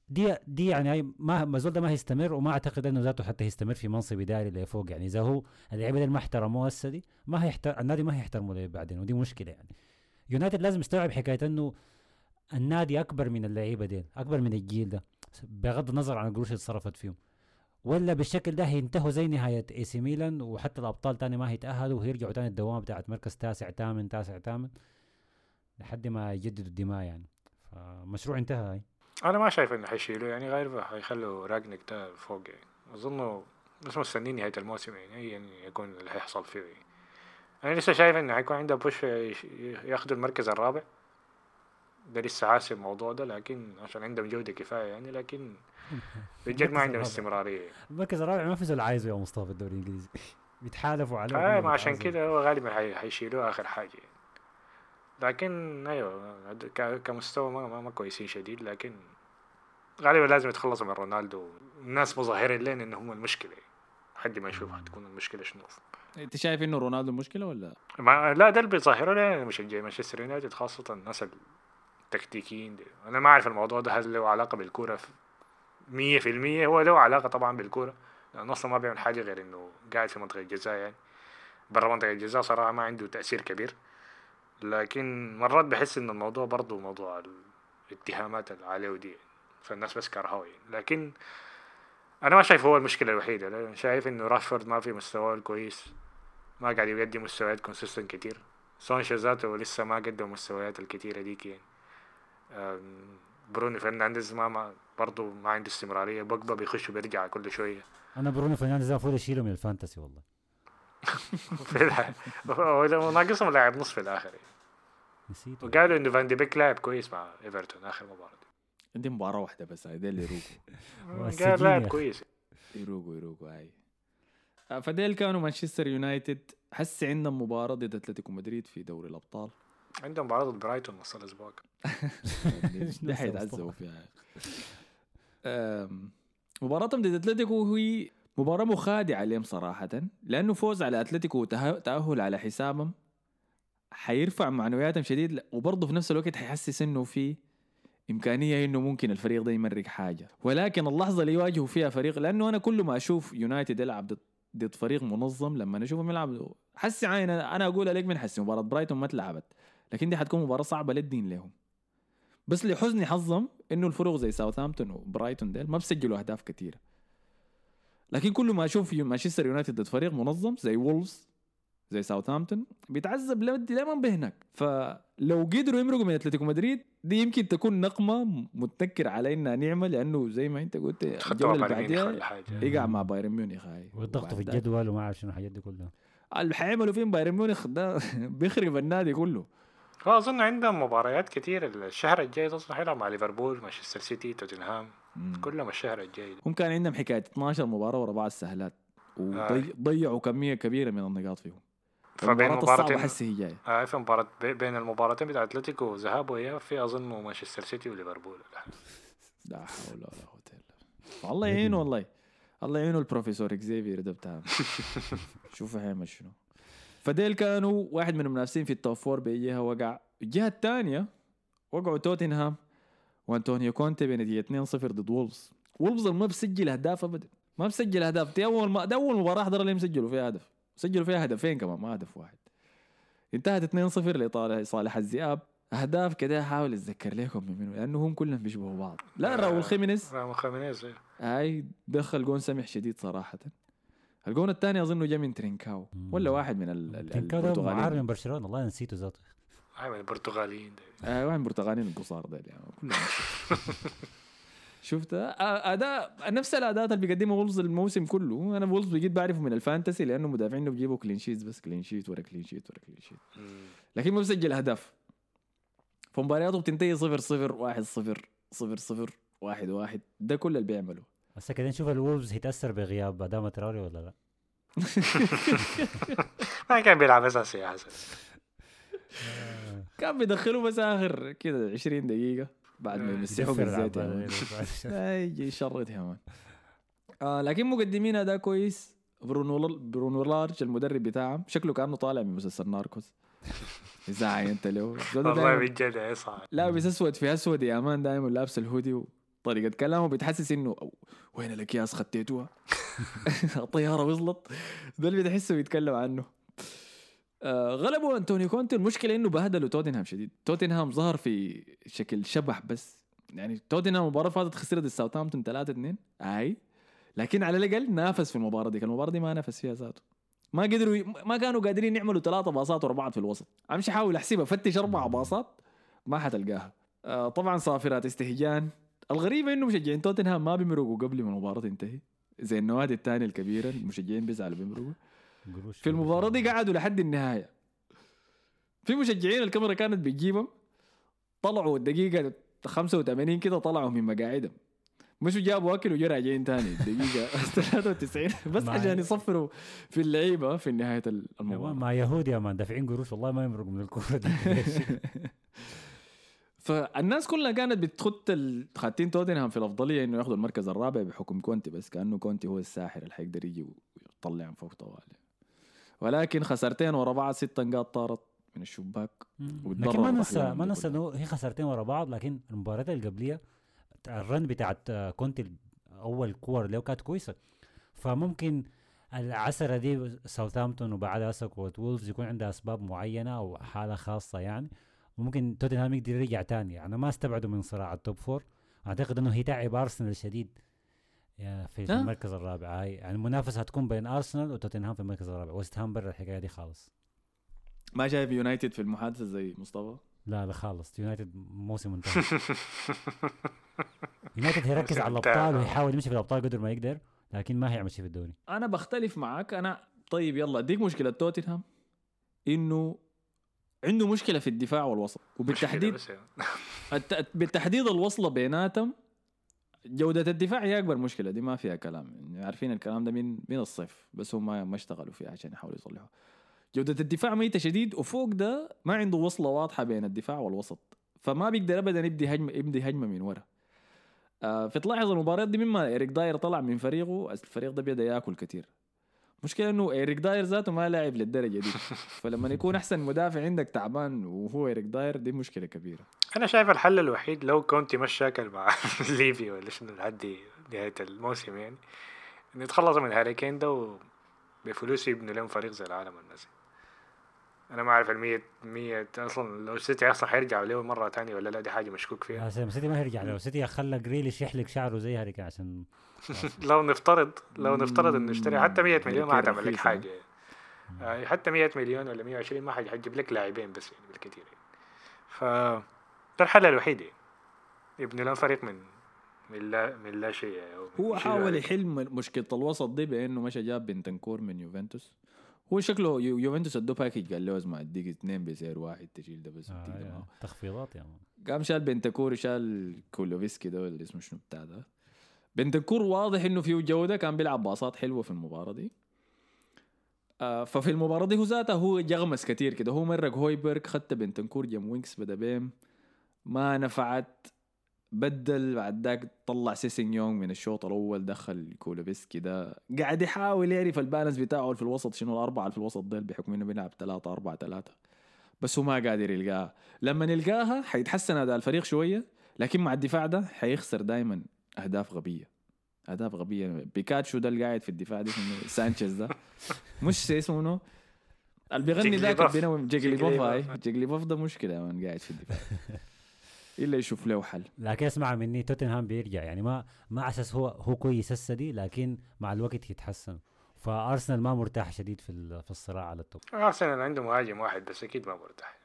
دي دي يعني ما ما زول ده ما هيستمر وما أعتقد إنه ذاته حتى هيستمر في منصب إداري لفوق يعني. إذا هو اللعيبة دي ما احترموه هسه دي ما هيحتر النادي ما هيحترمه بعدين ودي مشكلة يعني. يونايتد لازم يستوعب حكاية إنه النادي أكبر من اللعيبة دي أكبر من الجيل ده بغض النظر عن القروش اللي اتصرفت فيهم. ولا بالشكل ده هينتهوا زي نهاية اي سي ميلان وحتى الأبطال تاني ما هيتأهلوا وهيرجعوا تاني الدوامه بتاعت مركز تاسع ثامن تاسع ثامن لحد ما يجددوا الدماء يعني. فمشروع انتهى هاي. أنا ما شايف إنه حيشيلوا يعني غالبا حيخلوا راجنك ده فوق يعني. أظنه بس مستنيين نهاية الموسم يعني يعني يكون اللي حيحصل فيه. يعني. أنا لسه شايف إنه حيكون عنده بوش ياخدوا المركز الرابع. ده لسه عاسي الموضوع ده لكن عشان عندهم جودة كفاية يعني لكن بجد ما عندهم الرابع. استمرارية المركز الرابع ما في زول عايزه يا مصطفى في الدوري الإنجليزي. بيتحالفوا عليه. آه كلهم ما عشان. كده هو غالبا حي- حيشيلوه آخر حاجة. يعني. لكن أيوه ك- كمستوى ما, ما, ما كويسين شديد لكن غالبا لازم يتخلصوا من رونالدو. الناس مظاهرين لين إنه هم المشكلة. لحد ما نشوف حتكون المشكلة شنو. أنت شايف إنه رونالدو مشكلة ولا؟ ما لا ده اللي بيظاهروا لي مشجعي مانشستر يونايتد خاصة الناس التكتيكيين دي. أنا ما أعرف الموضوع ده هل له علاقة بالكورة في مية في المية. هو له علاقة طبعا بالكورة. لأنه أصلا ما بيعمل حاجة غير إنه قاعد في منطقة الجزاء يعني. برا منطقة الجزاء صراحة ما عنده تأثير كبير. لكن مرات بحس إن الموضوع برضو موضوع الاتهامات اللي عليه ودي فالناس بس كرهوه يعني. لكن أنا ما شايف هو المشكلة الوحيدة. أنا شايف إنه راشفورد ما في مستواه الكويس. ما قاعد يقدم مستويات كونسيستنت كتير. سانشو ذاته لسه ما قدم المستويات الكتيرة ديك يعني. برونو فرنانديز ما, ما برضه ما عنده استمرارية. بوجبا بيخش وبيرجع كل شوية. أنا برونو فرنانديز المفروض اشيله من ال fantasy والله. هو ناقصهم لاعب نص في الآخر. يعني. نسيته. وقالوا إنه فان دي بيك لاعب كويس مع إيفرتون آخر مباراة. عندي مباراة واحدة بس هاي ده اللي يروقوا. قال لاعب. كويس. يروقوا يروقوا هاي. آه، فديل كانوا مانشستر يونايتد. حس عندهم مباراة ضد أتلتيكو مدريد في دوري الأبطال. عندهم مباراة ضد برايتون نص الأسبوع ده حيتعذبوا فيها مباراتهم ضد أتلتيكو هي مباراة مخادعة لهم صراحة لأنه فوز على أتلتيكو وتأهل على حسابهم حيرفع معنوياتهم شديد وبرضه في نفس الوقت حيحسس إنه في إمكانية إنه ممكن الفريق ده يمرق حاجة. ولكن اللحظة اللي يواجهوا فيها فريق لأنه أنا كل ما أشوف يونايتد يلعب ضد فريق منظم لما أشوفهم يلعب حسي عين أنا أقول عليك من حسي مباراة برايتون ما اتلعبت لكن دي حتكون مباراة صعبة للدين لهم بس لحزن حظهم إنه الفرق زي ساوثهامبتون وبرايتون ديل ما بسجلوا أهداف كثيره لكن كل ما أشوف مانشستر يونايتد ضد فريق منظم زي وولفز زي ساوثهامبتون بيتعذب لودي دائما بهناك. فلو قدروا يمرقوا من أتلتيكو مدريد دي يمكن تكون نقمة متنكر على انها نعمة لأنه زي ما أنت قلت خدوا الجولة اللي حاجة؟ يقع مع بايرن ميونخ هاي. والضغط في الجدول وما أعرف شنو الحاجات دي كلها اللي حيعملوا فيهم بايرن ميونخ ده بيخرب النادي كله. هو أظن عندهم مباريات كتير. الشهر الجاي أظن حيلعب مع ليفربول مانشستر سيتي توتنهام كلهم الشهر الجاي. هم كان عندهم حكاية 12 مباراة ورا بعض سهلات وضيعوا كمية كبيرة من النقاط فيهم. فبين مباراتين حسي هي جاي آه في مباراة بي- بين المباراتين بتاع أتلتيكو ذهاب واياب في أظن مانشستر سيتي وليفربول. لا حول ولا قوة إلا بالله. الله يعينه والله. الله يعينه البروفيسور إكزيفير ده بتاع شوفوا حيعمل شنو. فديل كانوا واحد من المنافسين في ال top four بيجيها وقع. الجهة الثانية وقعوا توتنهام وأنتونيو كونتي بنتيجة 2-0 ضد وولفز. وولفز ما بسجل أهداف ابدا ما بسجل أهداف. دي أول ما ده أول مباراة احضر لهم سجلوا فيها هدف. سجلوا فيها هدفين كمان ما هدف واحد. انتهت 2-0 لصالح الذئاب. أهداف كده احاول أتذكر لكم من منو لأنه هم كلهم بيشبهوا بعض. لا راؤول خيمينيز. راؤول خيمينيز إيه. هاي دخل جون سمح شديد صراحة. الجون الثاني أظنه جاء من ترينكاو ولا واحد من ال- ال- ترينكاو ده معار البرتغاليين من برشلونة والله نسيته ذاته. من البرتغاليين. آه واحد من البرتغاليين القصار ده يعني كلهم شفت آه، أداء نفس الاداء اللي بيقدمه وولز الموسم كله. أنا وولز بجد بعرفه من الفانتسي لأنه مدافعين بيجيبوا كلين شيت بس كلين شيت ورا كلين شيت ورا كلين شيت. لكن ما بسجل أهداف. فمبارياته بتنتهي 0 0 1 0 0 0 1 1 ده كل اللي بيعمله. هسه كده نشوف الولفز هيتأثر بغياب ادام تراوري ولا لا. ما كان بيلعب اساسي يا حسن كان بيدخلوا بس آخر كده 20 دقيقة بعد ما يمسحوا يدفر بالزيت لا يجي يشرد يا مان. آه لكن مقدمين اداء كويس. برونو برونو لارج المدرب بتاعهم. شكله كأنه طالع من مسلسل ناركوس. اذا عينت له والله يا صعب لابس أسود في أسود يا مان. دائما لابس الهودي وطريقه كلامه بتحسس إنه وين الأكياس خديتوها الطيارة وصلت. ده اللي بتحسه بيتكلم عنه. آه غلبوا انتونيو كونتي. المشكلة إنه بهدلوا توتنهام شديد. توتنهام ظهر في شكل شبح بس. يعني توتنهام مباراه فاتت خسرت لساوثهامبتون 3 2 أي. لكن على الأقل نافس في المباراة دي. المباراة دي ما نافس فيها ذاته. ما قدروا ي- ما كانوا قادرين يعملوا ثلاثة باصات ورا بعض في الوسط. أمشي حاول أحسبها. فتش أربع باصات. ما حتلقاها. آه طبعا صافرات استهجان. الغريبه إنه مشجعين توتنهام ما بيمرقوا قبل ما المباراة تنتهي. زي النوادي الثانية الكبيرة المشجعين بيزعلوا بيمرقوا. في المباراة دي قعدوا لحد النهاية. في مشجعين الكاميرا كانت بتجيبهم طلعوا الدقيقة 85 كده طلعوا من مقاعدهم. مش جابوا أكل وجو راجعين تاني. الدقيقة 93 بس عشان يصفروا في اللعيبة في مان المباراة. مع يهود يا مان دافعين قروش والله ما يمرقوا من الكورة دي. فالناس كلها كانت بتخط خاتين توتنهام في الأفضلية إنه ياخذوا المركز الرابع بحكم كونتي بس كأنه كونتي هو الساحر اللي حيقدر يجي ويطلع من فوق طوالي. ولكن خسارتين ورا بعض ست نقاط طارت من الشباك لكن ما ننسى ما ننسى. إنه هي خسارتين ورا بعض لكن المباريات اللي قبليه ال run بتاعت آه، كونتي أول كورة اللي كانت كويسة. فممكن العسرة دي ساوثهامبتون وبعدها سكواد وولفز يكون عندها أسباب معينة أو حالة خاصة يعني. وممكن توتنهام يقدر يرجع تاني. يعني ما استبعدوا من صراع ال top four أعتقد إنه هي تعب أرسنال شديد في في آه. المركز الرابع. هاي يعني المنافسة هتكون بين أرسنال وتوتنهام في المركز الرابع. ويست هام برا الحكاية دي خالص. ما شايف يونايتد في المحادثة زي مصطفى؟ لا لا خالص. يونايتد موسم انتهى يونايتد هيركز على. الأبطال ويحاول يمشي في الأبطال قدر ما يقدر لكن ما هيعمل شيء في الدوري. أنا بختلف معك أنا طيب يلا أديك مشكلة. توتنهام إنه عنده مشكلة في الدفاع والوسط. وبالتحديد يعني. بالتحديد الوصلة بيناتهم جودة الدفاع هي أكبر مشكلة. دي ما فيها كلام. يعني عارفين الكلام ده من من الصيف. بس هم ما اشتغلوا فيها عشان يحاولوا يصلحوا جودة الدفاع ميتة شديد. وفوق ده ما عنده وصلة واضحة بين الدفاع والوسط. فما بيقدر أبدا يبدي هجمة يبدي هجمة من ورا. آه فتلاحظ المباريات دي مما إيريك داير طلع من فريقه. الفريق ده بيبدا ياكل كتير. مشكلة إنه إيريك داير ذاته ما لاعب للدرجة دي. فلما يكون أحسن مدافع عندك تعبان وهو إيريك داير دي مشكلة كبيرة. أنا شايف الحل الوحيد لو كونتي متشاكل مع ليفي ولا شنو لحد نهاية الموسم يعني إنه يتخلصوا من هاري كين ده وبفلوس يبنوا لهم فريق زي العالم والناس. أنا ما أعرف المية مية أصلا لو السيتي أصلا حيرجعوا له مرة تانية ولا لا؟ دي حاجة مشكوك فيها. سيتي سيتي ما هيرجع لو سيتي خلى جريليش يحلق شعره زي هذيك عشان لو نفترض لو نفترض إنه اشتري حتى 100 مم، مليون ما هي حتعمل لك حاجة. آه، حتى 100 مليون ولا 120 ما حتجيب لك لاعبين بس يعني بالكثير يعني. ف ده الحل الوحيد يعني. يبني لهم فريق من من لا من لا شيء يعني هو حاول يعني. يحل مشكلة الوسط دي بأنه مشى جاب بنتنكور من يوفنتوس. هو شكله يو- يوفنتوس ادوه package قال له اسمع أديك اثنين بسعر واحد تشيل ده بس آه. معاه. تخفيضات يا مان قام شال بنتنكور وشال كولوفسكي ده اللي اسمه شنو بتاع ده بنتنكور واضح إنه فيه جوده كان بيلعب باصات حلوة في المباراة دي آه ففي المباراة دي هو ذاته هو جغمس كتير كده هو مرق هويبرغ خدت بنتنكور هاري وينكس بدا بيم ما نفعت بدل بعد ذاك طلع سيسينيون من الشوط الأول دخل كولوفسكي ده. قاعد يحاول يعرف ال balance بتاعه في الوسط شنو الأربعة اللي في الوسط ديل بحكم إنه بيلعب 3 4 3 بس هو ما قادر يلقاها لما يلقاها حيتحسن أداء الفريق شوية لكن مع الدفاع ده حيخسر دائما أهداف غبية. أهداف غبية. بيكاتشو ده اللي قاعد في الدفاع دي اسمه سانشيز ده. مش اسمه اللي بيغني ذاك جيجليبوف. بينهم جيجليبوف هاي جيجليبوف. جيجليبوف ده مشكلة مان قاعد في الدفاع. إلا يشوف له حل. لكن اسمع مني توتنهام بيرجع. يعني ما ما أساس هو هو كويس هسه دي لكن مع الوقت يتحسن. فأرسنال ما مرتاح شديد في ال- في الصراع على التوب. أرسنال عنده مهاجم واحد بس أكيد ما مرتاح.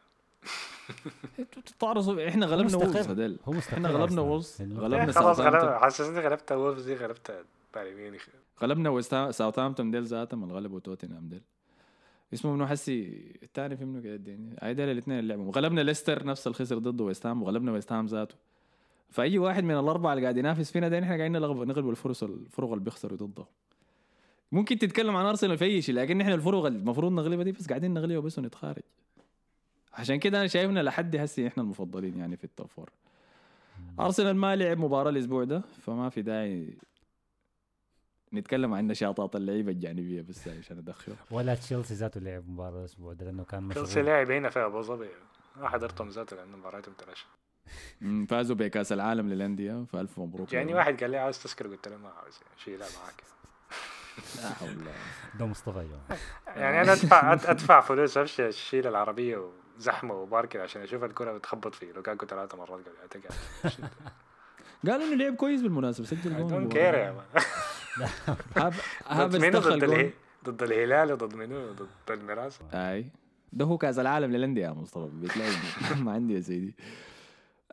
تعرضوا إحنا غلبنا. وولفز. هدل هو مستقر إحنا غلبنا. وولفز. غلبنا إيه، خلاص غلبت ساوثهامبتون حسسني غلبت وولفز دي غلبت بالمين غلبنا ويست ساوثهامبتون ديل ذاتهم غلبوا توتنهام ديل. اسمه منو حسي؟ الثاني في منو هاي ديل الاثنين اللي لعبوا. غلبنا ليستر نفس الخسر ضده ويست هام وغلبنا ويست هام ذاته. فأي واحد من الأربعة اللي قاعد ينافس فينا ده إحنا قاعدين نغلب الفرص الفرق اللي بيخسروا ضده. ممكن تتكلم عن أرسنال في أي شيء لكن إحنا الفرق المفروض نغلبها دي بس قاعدين نغلبها بس ونتخارج. عشان كده أنا شايفنا لحد هسي إحنا المفضلين يعني في ال top four أرسنال ما لعب مباراة الأسبوع ده فما في داعي نتكلم عن نشاطات اللعيبة الجانبية بس عشان أدخل. ولا تشيلسي ذاته لعب مباراة الأسبوع ده لأنه كان تشيلسي لاعب هنا في أبو ظبي. ما حضرتهم ذاته لأنه مباراتهم مم، فازوا بكأس العالم للأندية فألف مبروك يعني لهم. واحد قال لي عاوز تذكر قلت له ما عاوز شيلها معاك لا حول الله. ده مصطفى جماعة يعني أنا أدفع أدفع فلوس أمشي أشيل العربية وزحمة وباركن عشان أشوف الكرة بتخبط في لوكاكو ثلاثة مرات قبل قالوا إنه لعب كويس بالمناسبة سجل جول. كير يا مان. هافرز منو؟ دخل ضد جون. اله... ضد الهلال وضد منو؟ ضد الميراث. أي. ده هو كأس العالم للأندية يا مصطفى بتلاقي ما عندي يا سيدي.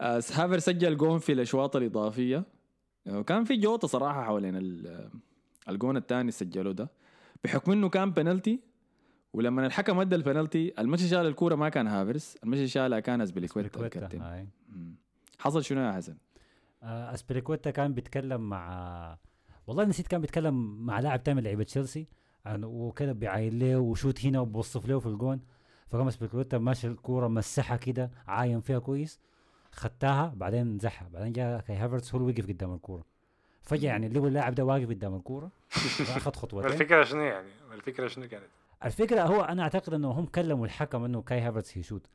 هافر سجل جون في الأشواط الإضافية. وكان في جوطة صراحة حوالين ال- الجون الثاني سجلوه ده. بحكم إنه كان بنالتي ولما الحكم أدى البنالتي المشي شال الكورة ما كان هافرتز المشي شالها كان اسبليكويتا الكابتن. حصل شنو يا حسن؟ آه، ازبليكويتا كان بيتكلم مع والله نسيت كان بيتكلم مع لاعب تاني من لعيبة تشيلسي. عن- وكده بيعاين له وشوت هنا وبوصف له في الجون. فقام ازبليكويتا ماشي الكورة مسحها كده عاين فيها كويس. خدتها بعدين زحها. بعدين جاء كاي هافرتس هو اللي وقف قدام الكورة. فجأة يعني لقوا اللاعب ده واقف قدام الكورة واخذ خطوتين. الفكرة شنو يعني؟ الفكرة شنو كانت؟ الفكرة هو أنا أعتقد إنه هم كلموا الحكم إنه كاي هافرتس هيشوت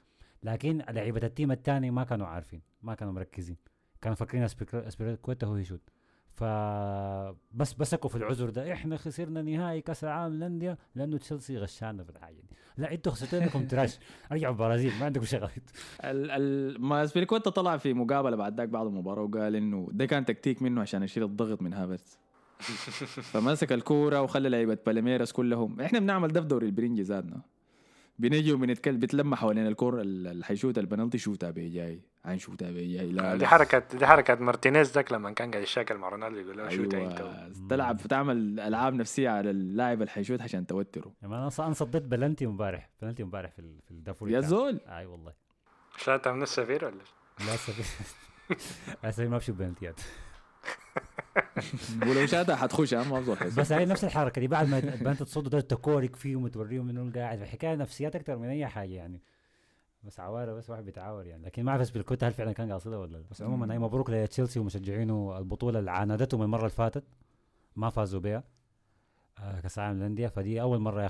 لكن لعيبة ال team الثاني ما كانوا عارفين ما كانوا مركزين. كانوا فاكرين ازبليكويتا هو يشوت ف بس مسكوا في العذر ده. إحنا خسرنا نهائي كأس العالم للأندية لأنه تشيلسي غشانا في الحاجة دي لا إنتوا خسرتوا إنكم trash. ارجعوا البرازيل ما عندكم شغل. ال ال ما ازبليكويتا طلع في مقابلة بعد ذاك بعد المباراة وقال إنه ده كان تكتيك منه عشان يشيل الضغط من هافرتز. فمسك الكورة وخلى لعيبة بالميرس كلهم. إحنا بنعمل ده في دوري البرنجي زادنا بنيجي وبنتكلم بتلمح حوالين الكوره ال- اللي حيشوت البنالتي شوتها بي جاي. عين شوتها بي جاي. لا دي حركه دي حركة مارتينيز ذاك لما كان قاعد يشاكل مع رونالدو يقول له شوت أنت. أيوه تلعب تعمل ألعاب نفسية على اللاعب اللي حيشوت عشان توتره. يعني أنا أنا صديت بلنتي امبارح بلنتي امبارح في في الدافوري يا زول. أي والله. شاتها من السفير ولا لا لا سبي ما بشوف بلنتيات. ولو شاتها حتخش ما حيصير. بس هي نفس الحركة دي بعد ما أنت تصد ده تكورك فيهم وتوريهم إنه قاعد الحكاية نفسيات أكثر من أي حاجة يعني. بس عوارة بس واحد بيتعاور يعني. لكن ما أعرف بالكوتا هل فعلا كان قاصدها ولا لا. بس عموما اي مبروك لتشيلسي ومشجعينه البطولة اللي عاندتهم المرة اللي فاتت. ما فازوا بها آه كأس العالم للأندية. فدي أول مرة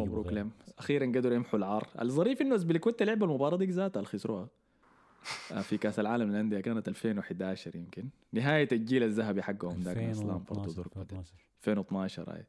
هيجيبوا مبروك. لهم. أخيرا قدروا يمحوا العار. الظريف إنه اسبليكويتا لعب المباراه دي ذاتها اللي خسروها في كأس العالم للأندية كانت 2011 يمكن نهاية الجيل الذهبي حقهم ذاك ناس لامبرد 2012 ودورتموند 2012 2012 هاي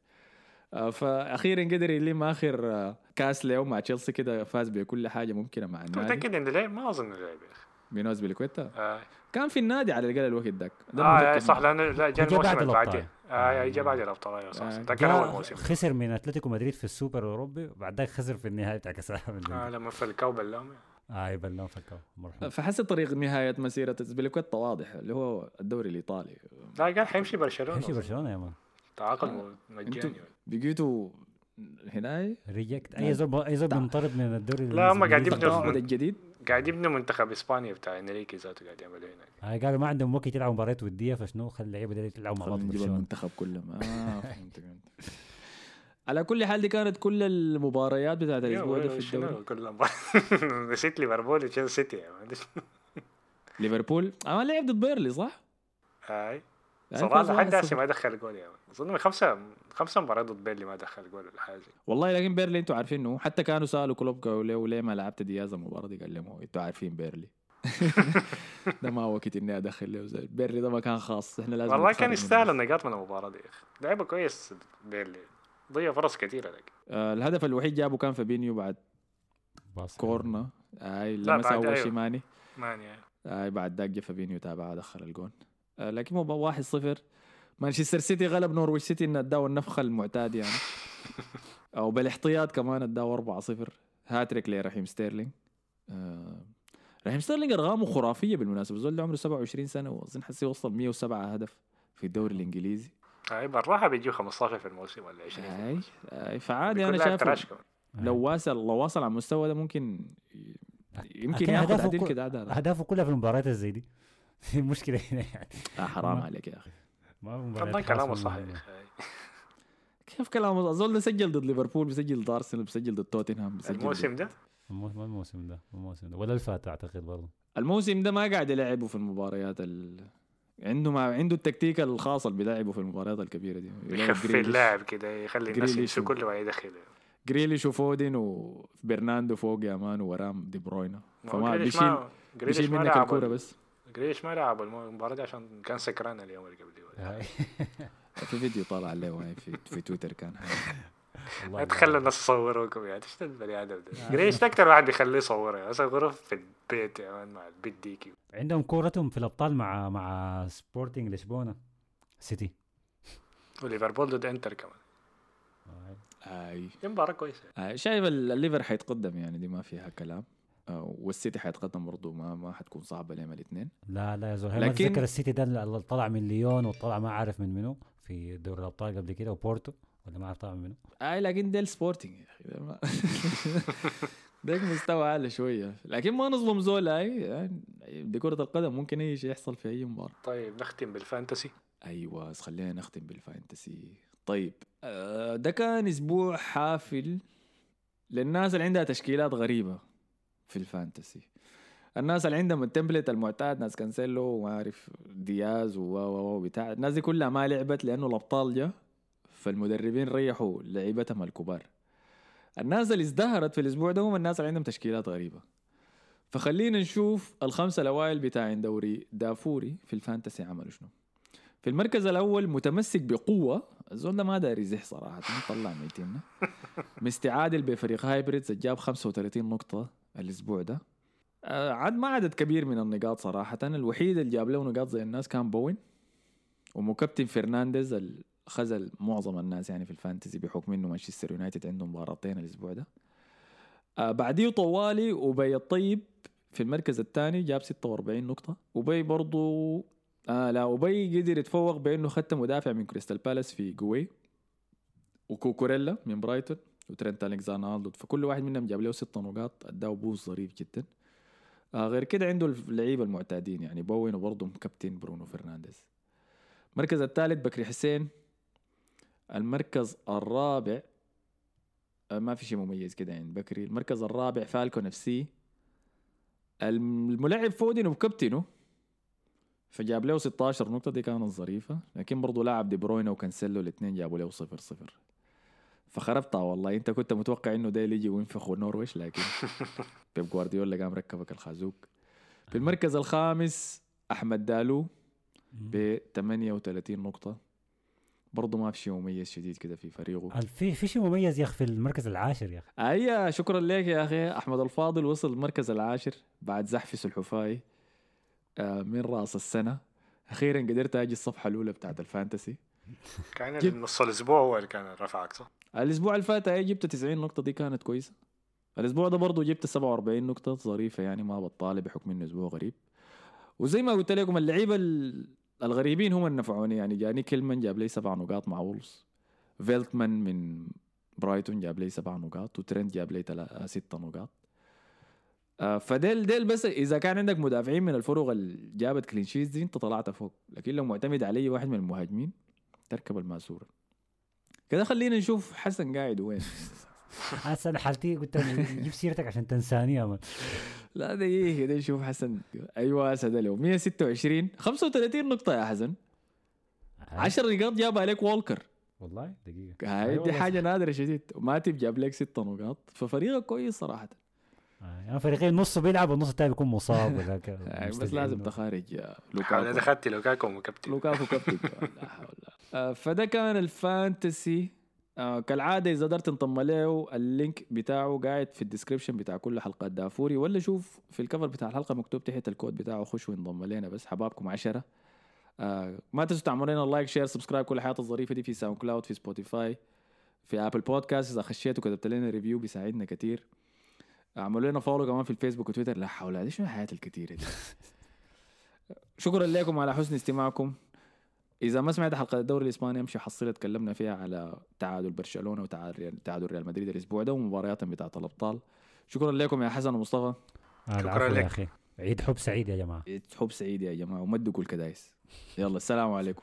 آه، فاخيرا قدر يلم آخر آه، كأس له مع تشيلسي كده فاز بكل حاجة ممكنة مع النادي متأكد انه لعب ما أظن إنه لعب يا أخي مين اسبليكويتا آه. كان في النادي على الأقل الوقت ذاك آه آه، صح. لأنه لا جاء الموسم بعد اللي الأبطال. بعديه آه جاء بعد الأبطال أيوه صح. آه. كان اول موسم خسر من أتلتيكو مدريد في السوبر الاوروبي وبعد ذاك خسر في النهائي بتاع كأس العالم آه. لما فلكاو بلام آه يبلون فكوا مرحبا. فحس طريق نهاية مسيرة اسبليكويتا واضح اللي هو الدوري الإيطالي. لا قال حيمشي برشلونة. يمشي أظن. برشلونة يا مان. تعاقد آه. مجاني. بقيتوا هنا ريجكت. أي زول أي زول تع- بينطرد من الدوري لا، هم قاعدين الإنجليزي. يبنوا- الجديد قاعد يبنوا منتخب إسبانيا بتاع إنريكي ذاته قاعد يعملوا هناك. آه قالوا ما عندهم وقت يلعبوا مباريات ودية فشنو؟ خلي اللعيبة دي يلعبوا مع بعض. المنتخب كلهم آه على كل حال دي كانت كل المباريات بتاعت الأسبوع ده في الدوري كل نسيت ليفربول وتشيلسي سيتي. ليفربول آه لعب ضد بيرنلي صح؟ آه، صراحة لحد 1-0. هسه ما دخل جول يا مان. أظن من خمسه خمسة مباريات ضد بيرنلي ما دخل جول ولا حاجة والله لكن بيرنلي أنتوا عارفين إنه حتى كانوا سألوا كلوب قالوا له ليه ما لعبت دياز المباراة دي قال لهم أنتوا عارفين بيرنلي ده ما وقت إني أدخل له بيرنلي ده مكان خاص إحنا لازم والله كان. يستاهل النقاط من المباراة دي يا أخي لعبه كويس بيرنلي ضيع فرص كثيره لك. آه الهدف الوحيد جابه كان فابينيو بعد باص. corner آي لا، لمسه بعد اول أيوه. شيء ماني. ماني آه بعد ذاك جا فابينيو تابعها دخل الجون. آه لكن مو 1-0 مانشستر سيتي غلب نورويج سيتي ان اداه النفخه المعتاد يعني. أو بالاحتياط كمان اداه 4-0 هاتريك لرحيم ستيرلينج آه رحيم ستيرلينج ارقامه خرافية بالمناسبة. زول ده عمره 27 سنة واظن حسي وصل 107 هدف في الدوري الإنجليزي. هاي بالراحه بيجيو 15 في الموسم ولا 20 في أي. أي فعادي أنا شايف. لو واصل لو واصل على المستوى ده ممكن يمكن ياخذ كل- كده اهدافه كلها في المباريات الزي دي. المشكلة هنا يعني. آه حرام عليك يا أخي. ما في مباريات والله كلامه صح يا أخي. كيف كلام الزول ده سجل ضد ليفربول بيسجل ضد أرسنال بيسجل ضد توتنهام بيسجل الموسم ده؟ ما الموسم ده الموسم ده. ولا الفات أعتقد برضه. الموسم ده ما قاعد يلعبوا في المباريات ال... عنده ما عنده التكتيك الخاص اللي بيلعبوا في المباريات الكبيرة دي. يخفي اللاعب كده يخلي الناس يمشوا كل ما يدخل جريليش وفودن وبرناندو فوق يا مان ورام دي بروينا. فما جريليش بيشيل بيشيل منك الكورة ال- بس. جريليش ما لعب الم- المباراة دي عشان كان سكران اليوم اللي هاي. في فيديو طالع عليه هاي في في تويتر كان تخلوا الناس تصوروكم يعني إيش البني آدم ده. جريليش ده أكثر واحد بيخليه يصوره يعني؟ مثلا غرف في البيت يا مان مع البيت ديكي عندهم كورتهم في الأبطال مع مع سبورتنج لشبونة سيتي. وليفربول ضد إنتر كمان. أي. دي مباراة كويسة. آه، شايف ال- الليفر حيتقدم يعني دي ما فيها كلام. آه، والسيتي حيتقدم برضه ما ما حتكون صعبة لهم الاثنين. لا لا يا زلمة لكن- لكن... تذكر السيتي ده اللي طلع من ليون وطلع ما عارف من منو في دوري الأبطال قبل كده وبورتو؟ ولا ما عارف طلع من منو اي لكن ديل سبورتنج يا أخي ديك مستوى اعلى شوية. لكن ما نظلم زول اي يعني دي كرة القدم ممكن أي شيء يحصل في أي مباراة. طيب نختم بال fantasy. أيوه بس خلينا نختم بال fantasy. طيب آه، ده كان أسبوع حافل للناس اللي عندها تشكيلات غريبة في ال fantasy. الناس اللي عندهم ال template المعتاد ناس كانسيلو وما أعرف دياز و و و بتاع. الناس دي كلها ما لعبت لأنه الأبطال جا. فالمدربين ريحوا لعيبتهم الكبار. الناس اللي ازدهرت في الأسبوع ده هم الناس اللي عندهم تشكيلات غريبة. فخلينا نشوف الخمسة الأوائل بتاعين دوري دافوري في ال fantasy عملوا شنو. في المركز الأول متمسك بقوة الزول ده ما داري يزح صراحة طلع ميتين مستعادل بفريق هايبريدز جاب 35 نقطة الأسبوع ده. آه، عاد ما عدد كبير من النقاط صراحة. الوحيد اللي جاب له نقاط زي الناس كان بوين ومكابتن فرنانديز خذل معظم الناس يعني في ال fantasy بحكم إنه مانشستر يونايتد عنده مباراتين الأسبوع ده. آه بعديه طوالي وبي الطيب في المركز الثاني جاب 46 نقطة. وبي برضو آه لا وبي قدر يتفوق بإنه ختم مدافع من كريستال بالاس في جويهي. وكوكوريلا من برايتون وترنت الكزاندر فكل واحد منهم جاب له ست نقاط اداه boost ظريف جدا. آه غير كده عنده اللعيبة المعتادين يعني بوين وبرضه كابتن برونو فرنانديز. المركز الثالث بكري حسين المركز الرابع آه ما في شيء مميز كده يعني بكري. المركز الرابع فالكون اف سي. الملاعب فودن وكابتنه فجاب له 16 نقطة دي كانت ظريفة لكن برضه لاعب دي بروينا وكانسيلو الاثنين جابوا له صفر صفر. فخربتها والله. انت كنت متوقع انه ده يجي وينفخ نورويش لكن بيب جوارديولا قام ركبك الخازوق. في المركز الخامس أحمد دالو ب 38 نقطة. برضه ما في شيء مميز شديد كده في فريقه. في في شيء مميز يا أخي في المركز العاشر يا أخي؟ اي شكرا لك يا أخي. أحمد الفاضل وصل المركز العاشر بعد زحف سلحفاي آه، من رأس السنة. أخيرا قدرت أجي الصفحة الأولى بتاعت الفانتسي. كان. نص الأسبوع هو اللي كان رفعك صح؟ الأسبوع اللي فات جبت 90 نقطة دي كانت كويسة. الأسبوع ده برضه جبت 47 نقطة ظريفة يعني ما بطالة بحكم إنه أسبوع غريب. وزي ما قلت لكم اللعيبة ال- الغريبين هم اللي نفعوني. يعني جاني كيلمان جاب لي سبع نقاط مع وولز فيلتمان من برايتون جاب لي سبع نقاط وترنت جاب لي تلا- ست نقاط. آه، فديل ديل بس إذا كان عندك مدافعين من الفرق اللي جابت clean sheets دي أنت طلعت فوق. لكن لو معتمد على اي واحد من المهاجمين تركب الماسورة. كده خلينا نشوف حسن قاعد وين. هسه أنا حالتي قلت جيب سيرتك عشان تنساني يا مان. لا دقيقة كده نشوف حسن. أيوه اسد له 126 35 نقطة يا حسن. 10 نقاط جابها لك والكر. والله دقيقة. هاي دي والله. حاجة نادرة شديد. وماتب جاب لك 6 نقاط. ففريقك كويس صراحة. آه، يعني فريقين نص بيلعب والنص الثاني بيكون مصاب ولا بس لازم تخارج لوكاكو. دخلت لوكاكو وكابتن لوكاكو كابتن لا حول آه، فده كان ال fantasy. آه كالعادة إذا قدرت تنضم له ال link بتاعه قاعد في ال description بتاع كل حلقات دافوري. ولا شوف في ال cover بتاع الحلقة مكتوب تحت الكود بتاعه خش وانضم لنا بس. حبابكم عشرة. آه ما تنسوا تعملوا لنا like share subscribe كل الحياة الظريفة دي في SoundCloud في Spotify في Apple Podcast إذا خشيتوا كتبت لنا review بيساعدنا كتير. اعملوا لنا follow كمان في الفيسبوك وتويتر. لا حول هذه شنو الحياة الكتيرة دي؟ شكرا لكم على حسن استماعكم. إذا ما سمعت حلقة الدوري الإسباني أمشي حصيلة تكلمنا فيها على تعادل برشلونة وتعادل تعادل ريال مدريد الأسبوع ده ومبارياتهم بتاعت الأبطال. شكرا لكم يا حسن ومصطفى. آه، شكراً لك. يا أخي. عيد حب سعيد يا جماعة. حب سعيد يا جماعة. ومدقوا الكدايس يلا السلام عليكم.